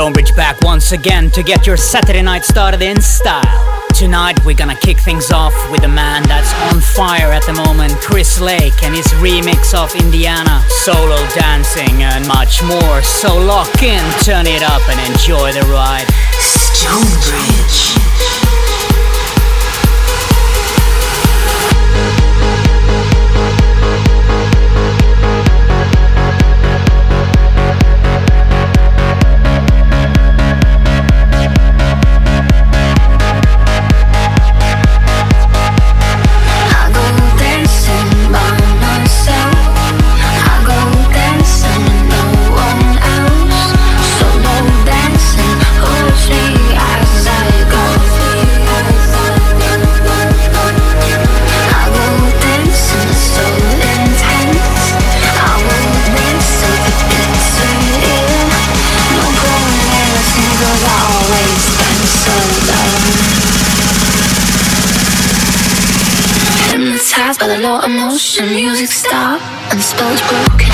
Stonebridge back once again to get your Saturday night started in style. Tonight we're gonna kick things off with a man that's on fire at the moment, Chris Lake, and his remix of Indiana, solo dancing, and much more. So lock in, turn it up, and enjoy the ride. Stonebridge. Emotion, music stop and spells broken.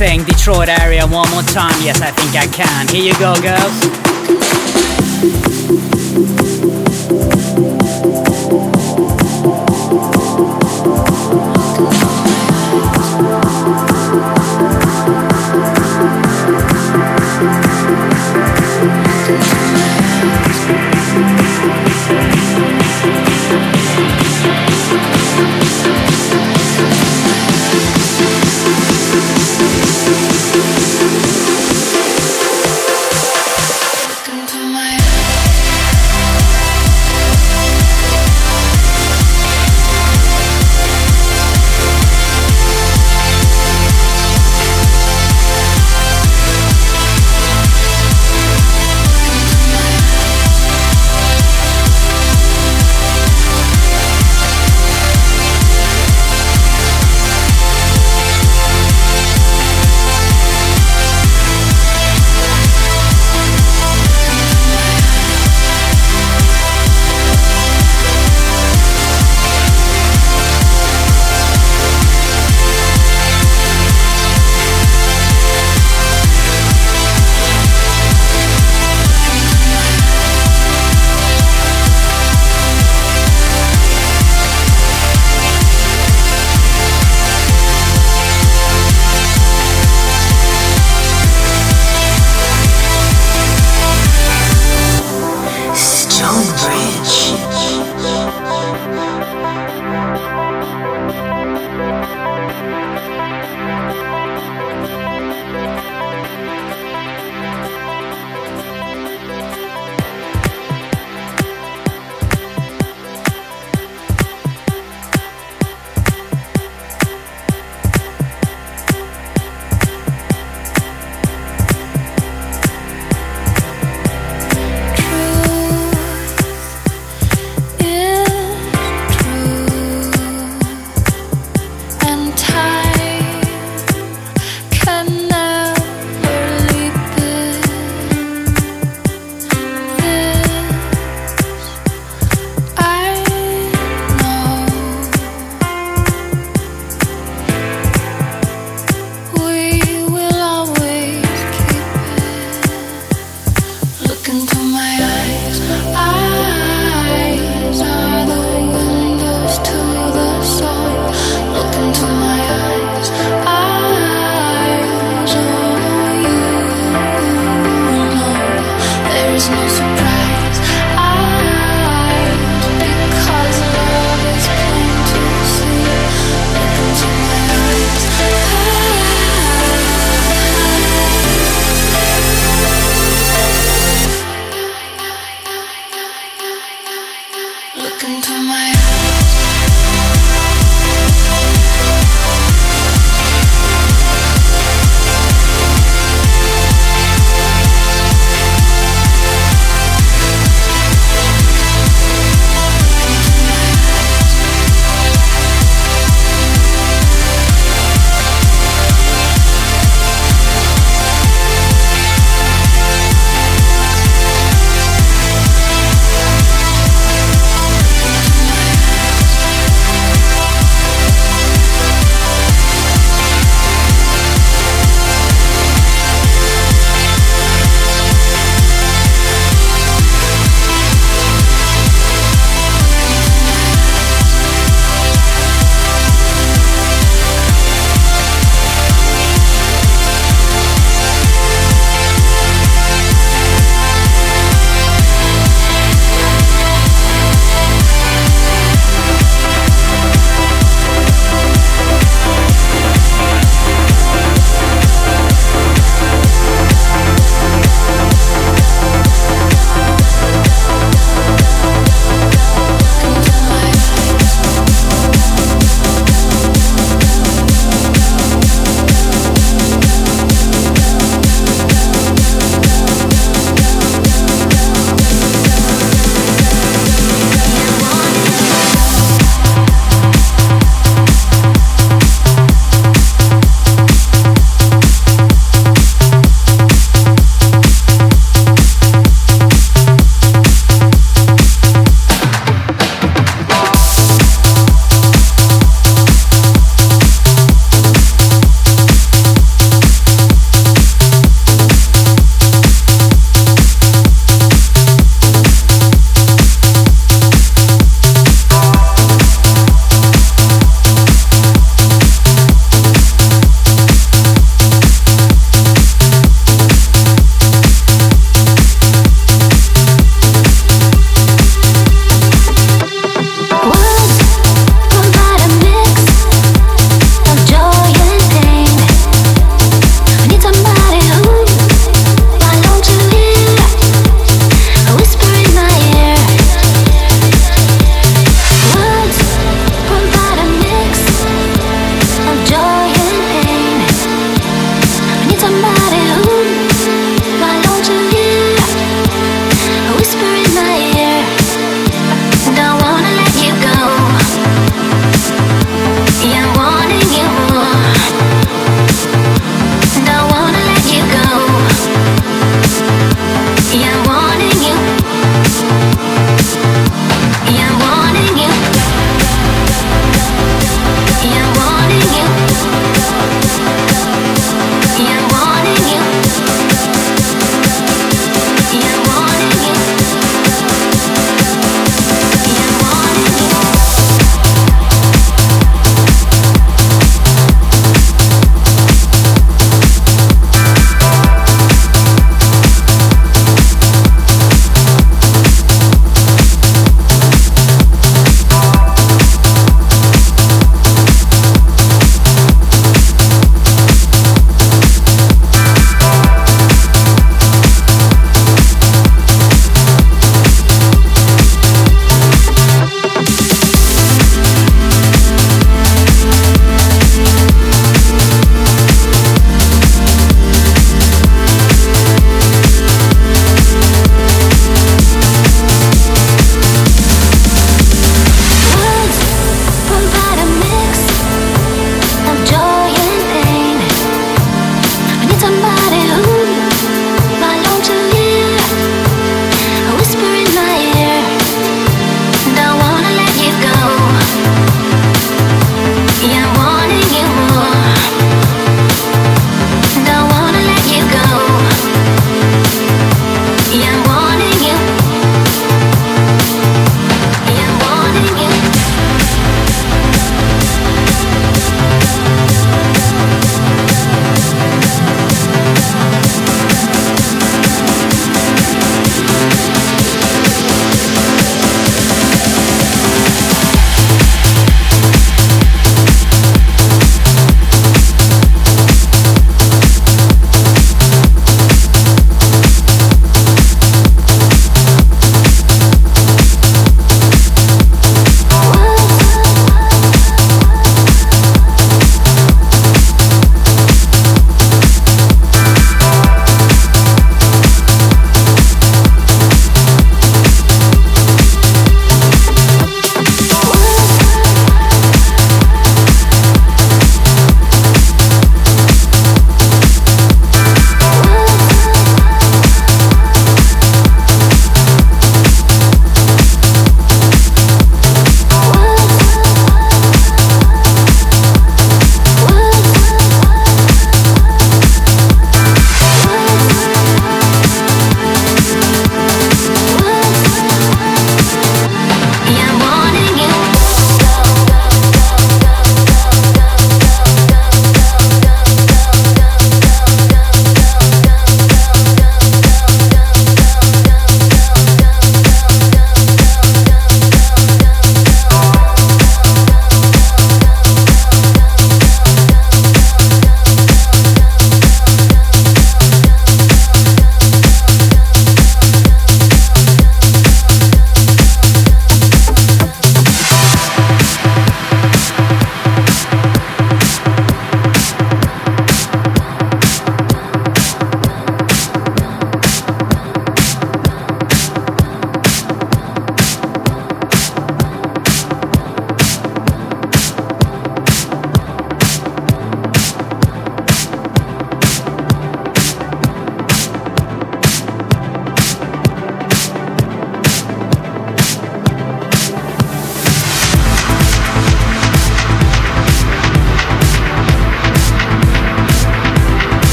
Detroit area one more time? Yes, I think I can. Here you go, smile.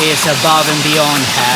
Is Above and Beyond Hello.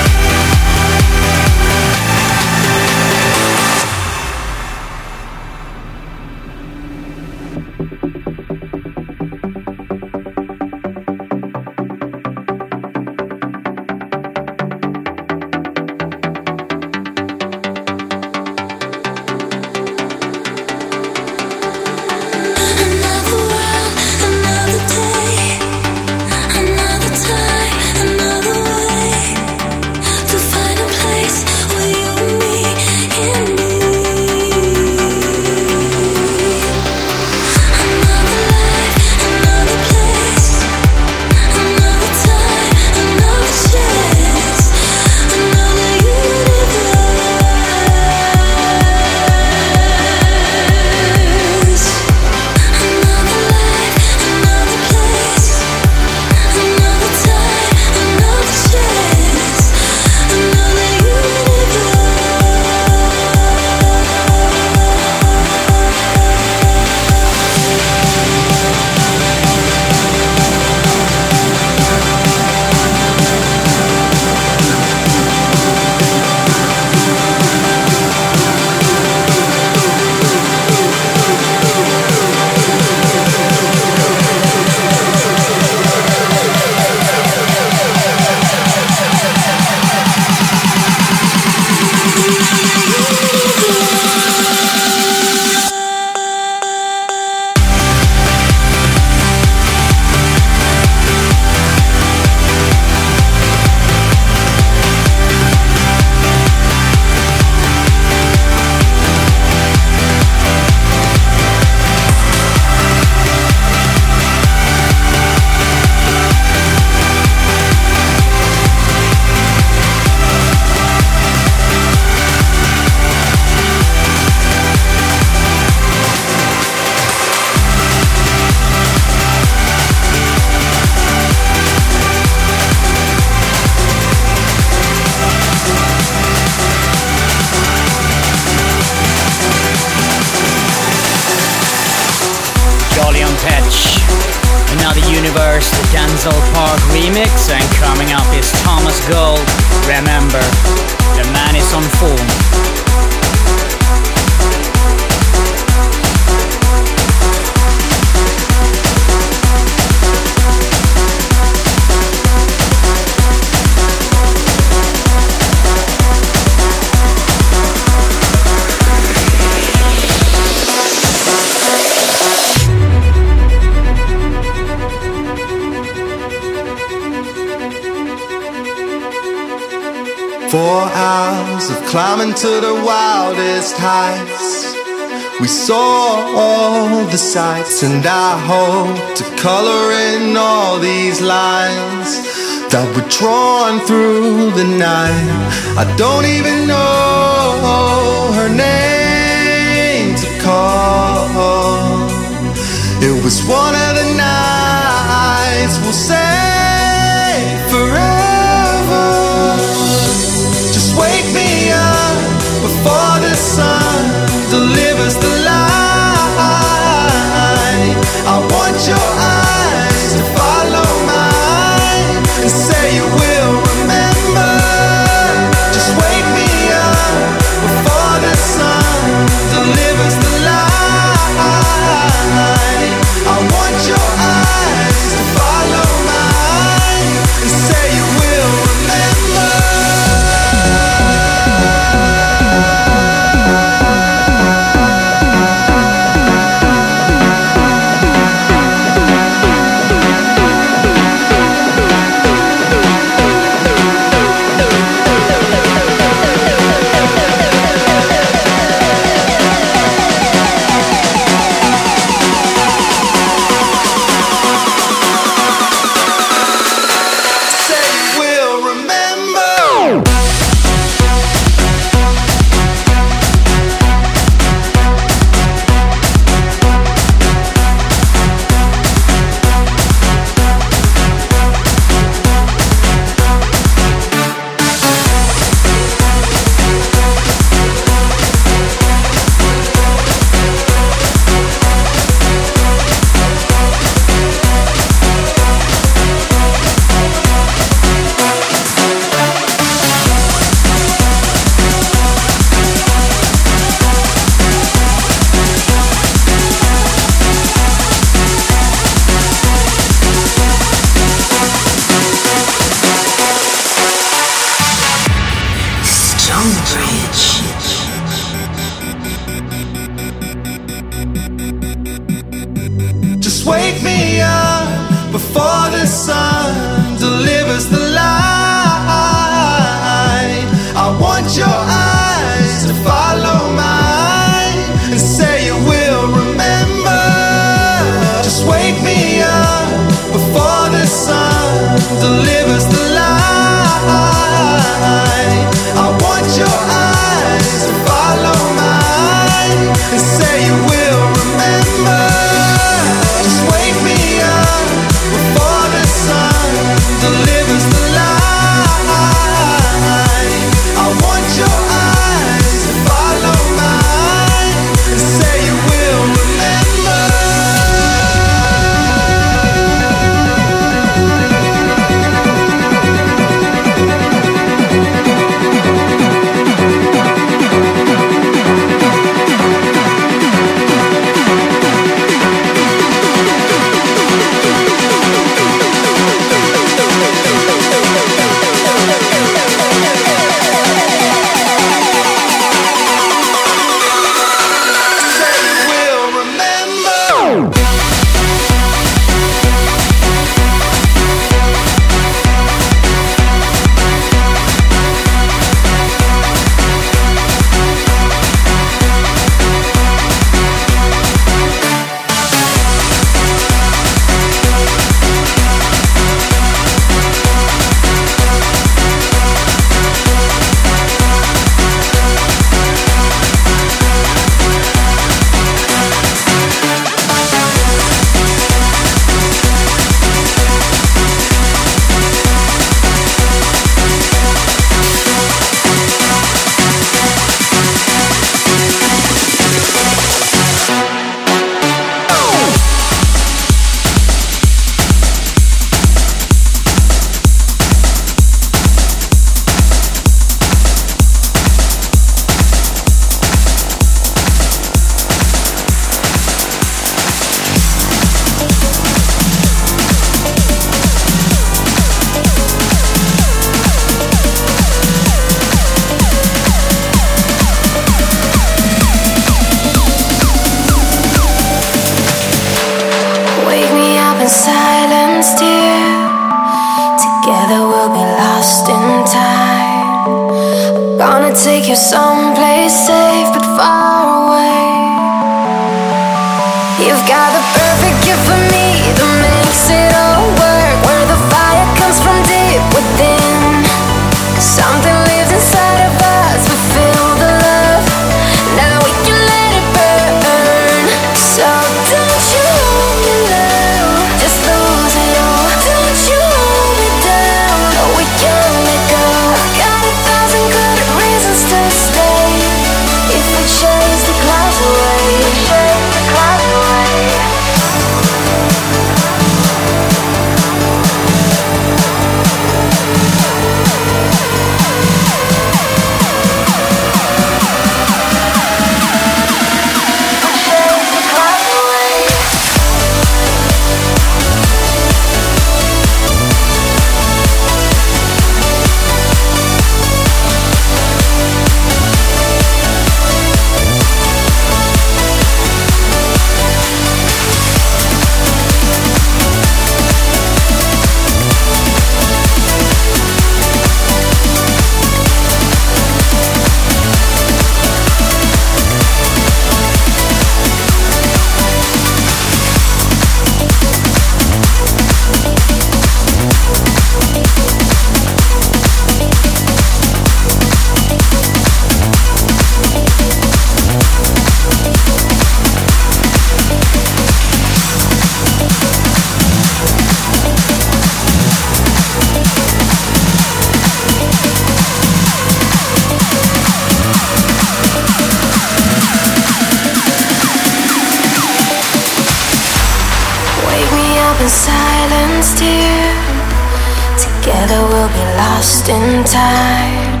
be lost in time.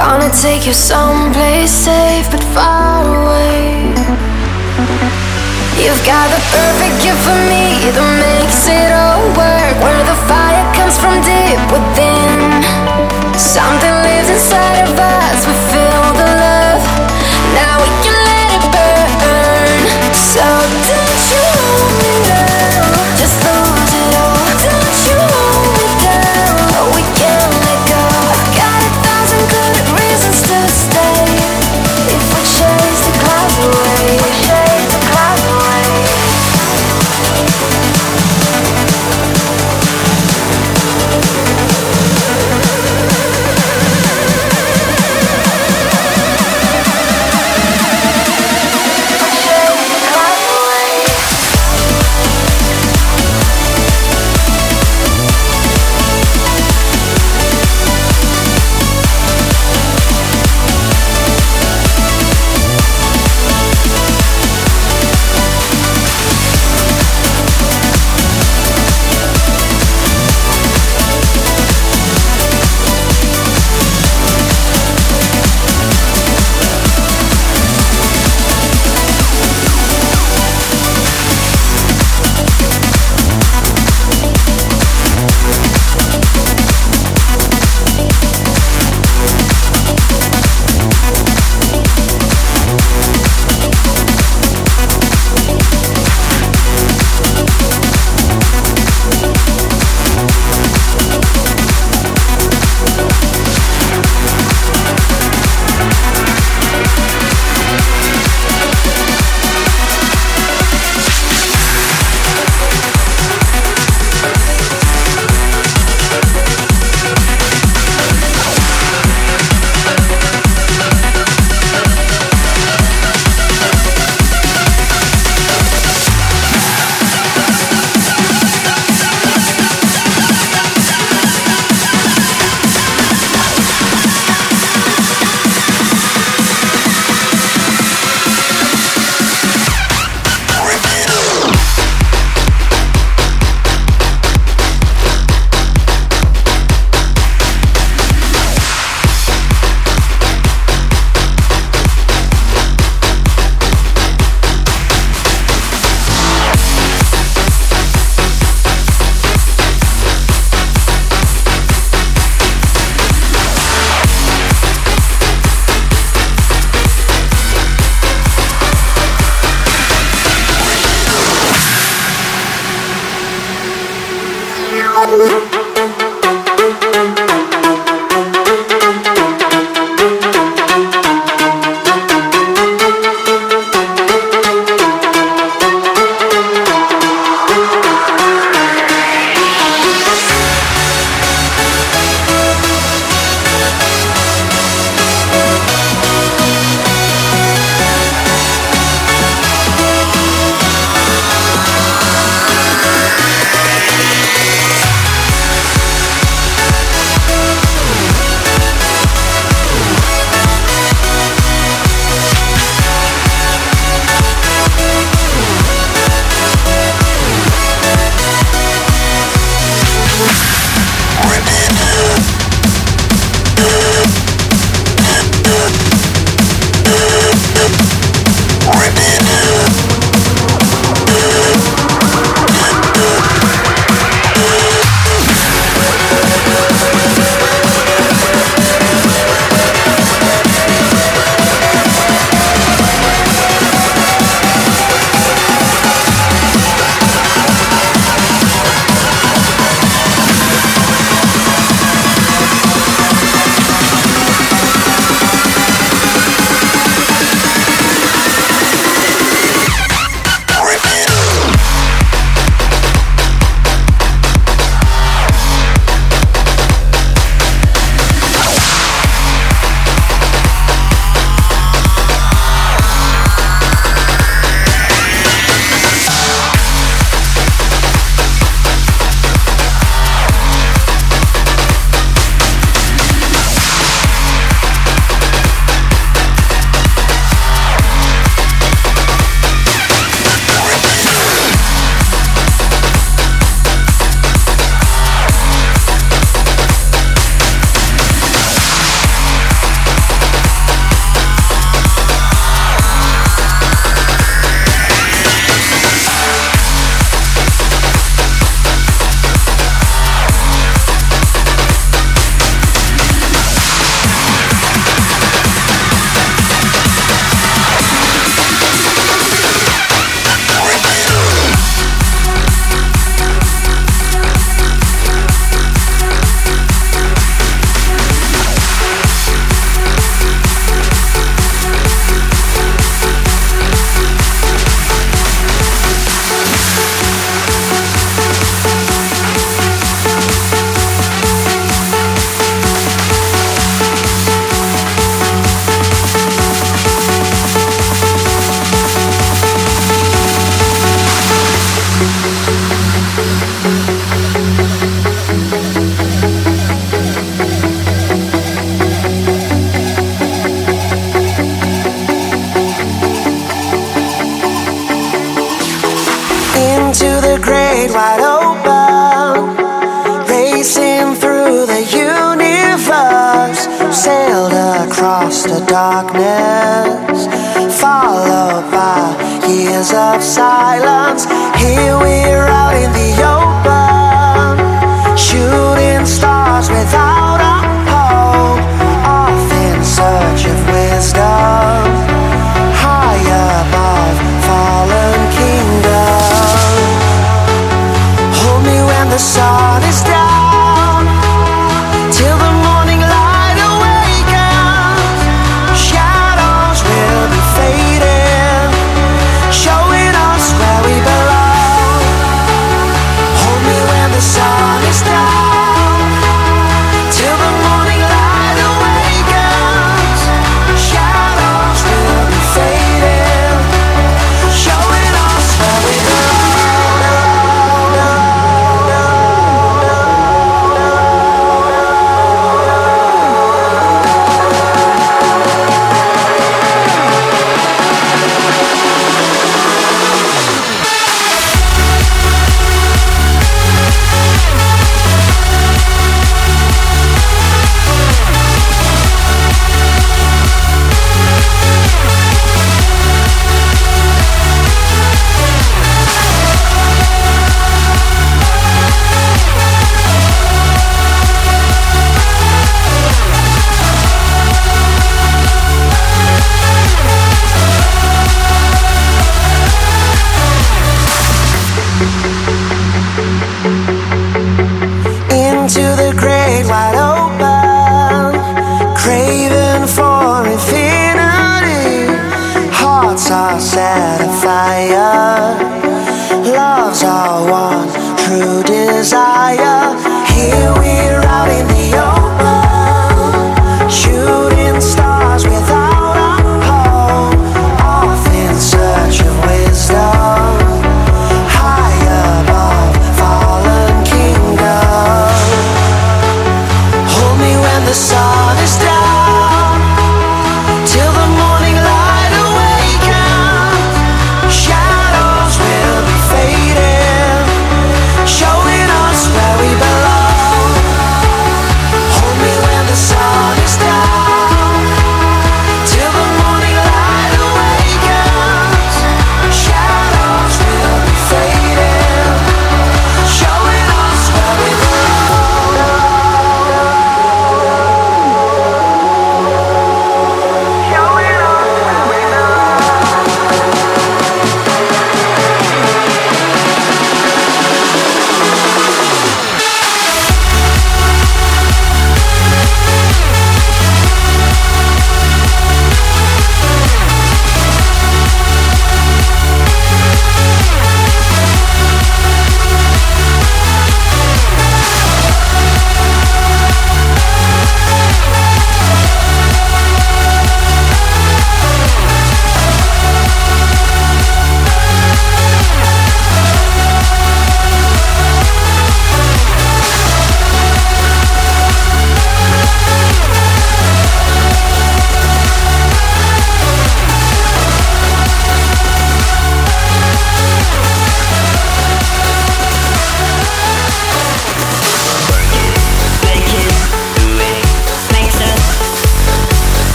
I'm gonna take you someplace safe but far away. You've got the perfect gift for me that makes it all work. Where the fire comes from deep within, something lives inside of us. We feel the love.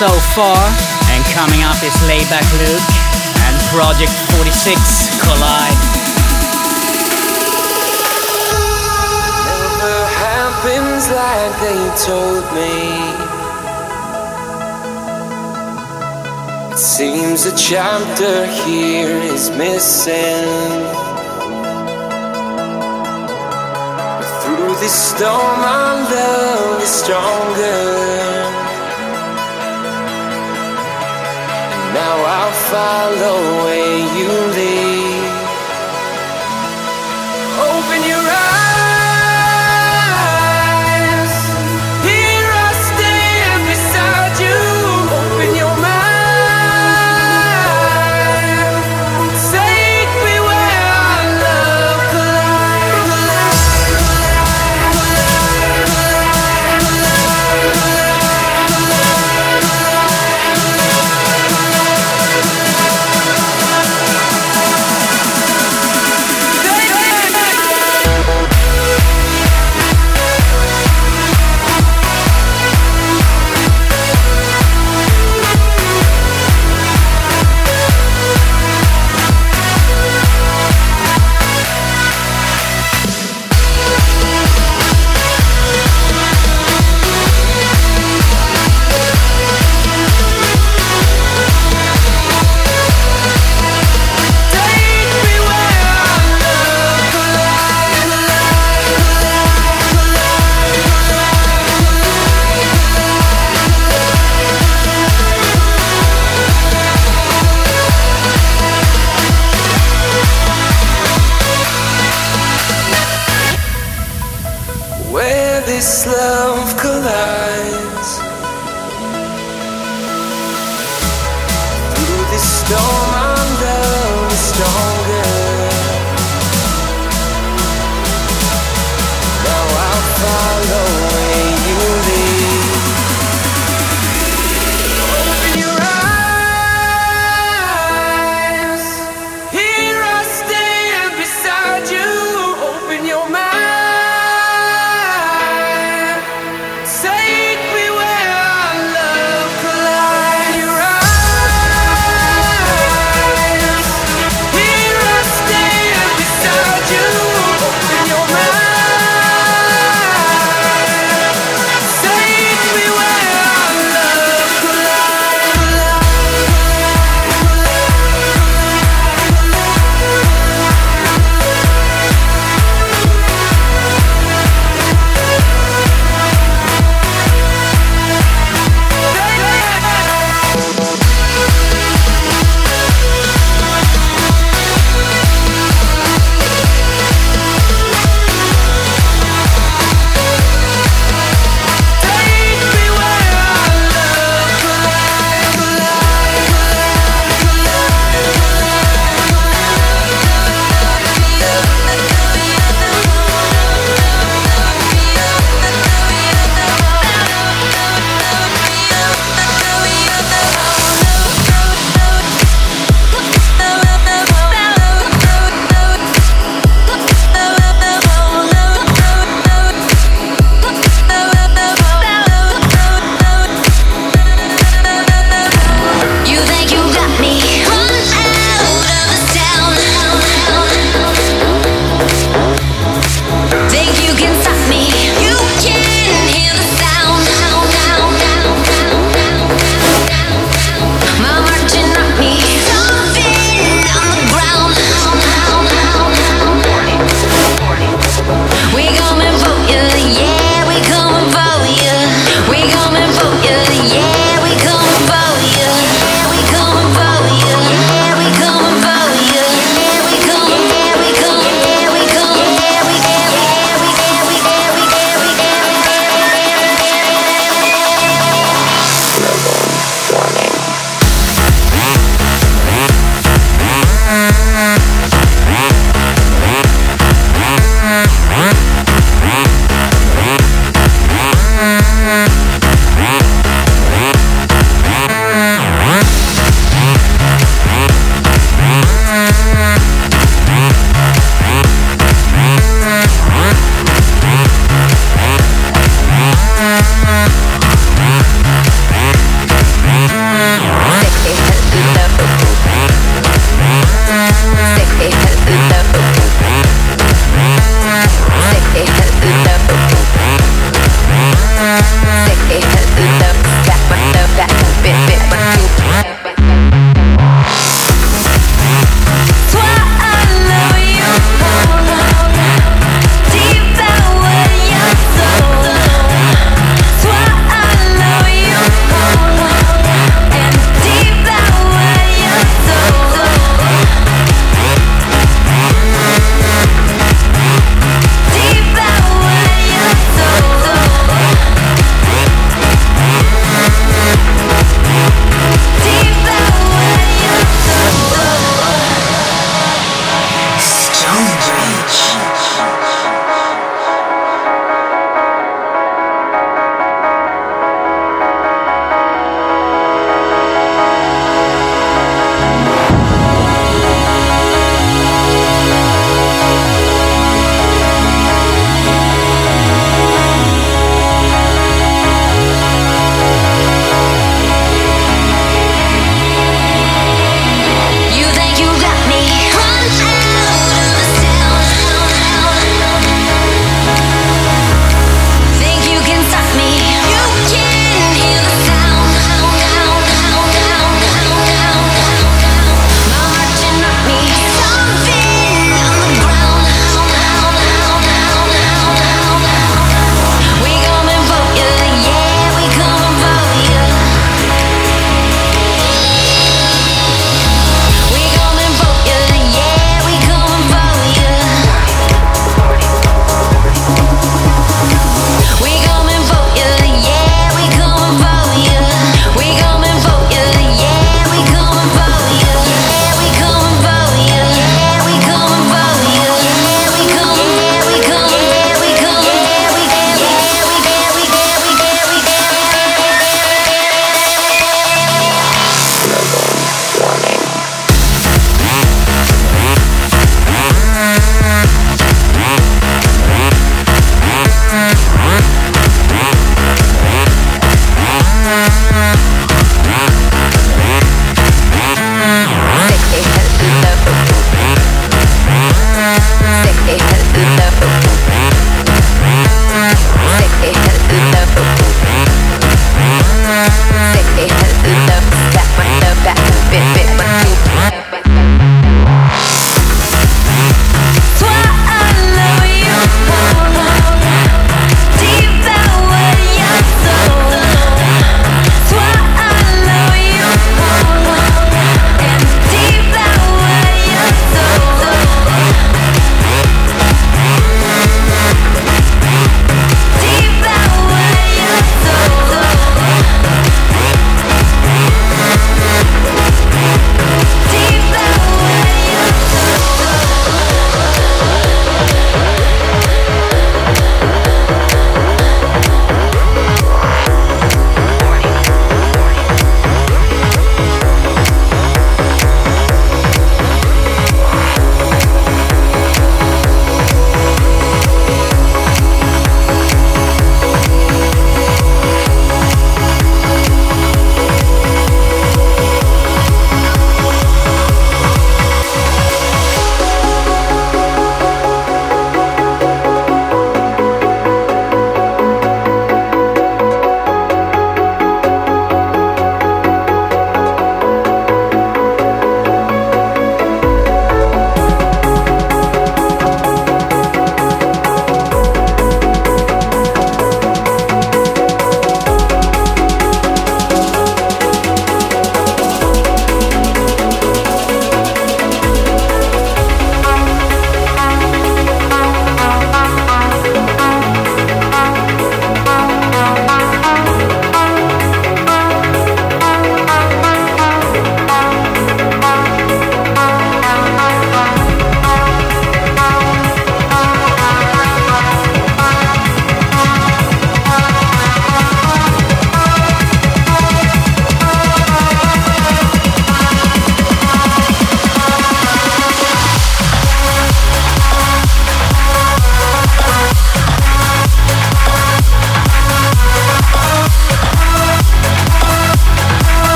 so far. And coming up is Laidback Luke and Project 46.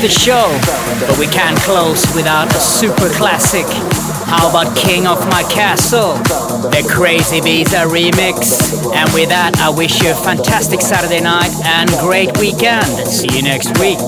the show, but we can't close without a super classic. How about King of My Castle? The Crazy Visa remix. And with that, I wish you a fantastic Saturday night and great weekend. See you next week.